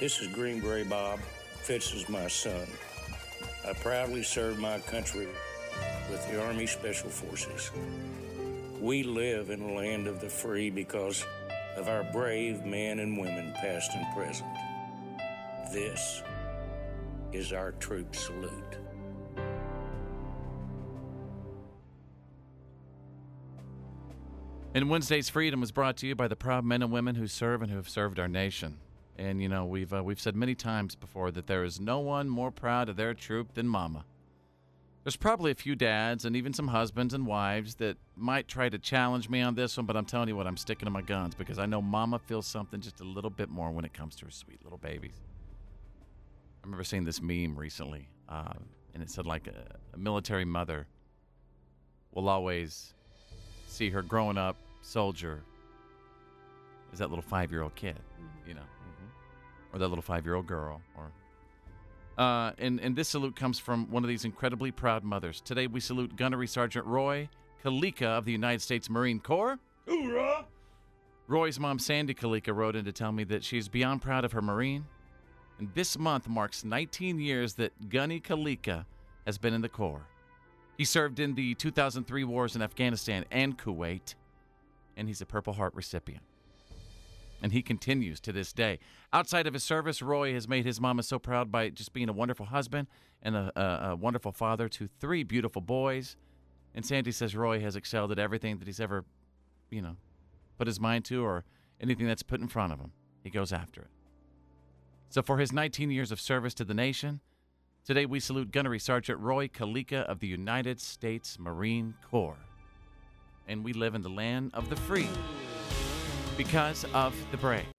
This is Green Beret Bob. Fitz is my son. I proudly serve my country with the Army Special Forces. We live in a land of the free because of our brave men and women, past and present. This is our troop salute. And Wednesday's Freedom was brought to you by the proud men and women who serve and who have served our nation. And you know, we've uh, we've said many times before that there is no one more proud of their troop than Mama. There's probably a few dads and even some husbands and wives that might try to challenge me on this one, but I'm telling you what, I'm sticking to my guns because I know Mama feels something just a little bit more when it comes to her sweet little babies. I remember seeing this meme recently, uh, and it said like a, a military mother will always see her growing up soldier as that little five year old kid, you know, or that little five year old girl, or. Uh, and, and this salute comes from one of these incredibly proud mothers. Today we salute Gunnery Sergeant Roy Calica of the United States Marine Corps. Hoorah! Roy's mom, Sandy Calica, wrote in to tell me that she's beyond proud of her Marine. And this month marks 19 years that Gunny Calica has been in the Corps. He served in the 2003 wars in Afghanistan and Kuwait, and he's a Purple Heart recipient. And he continues to this day. Outside of his service, Roy has made his mama so proud by just being a wonderful husband and a, a, a wonderful father to three beautiful boys. And Sandy says Roy has excelled at everything that he's ever, you know, put his mind to or anything that's put in front of him. He goes after it. So for his 19 years of service to the nation, today we salute Gunnery Sergeant Roy Calica of the United States Marine Corps. And we live in the land of the free because of the brave.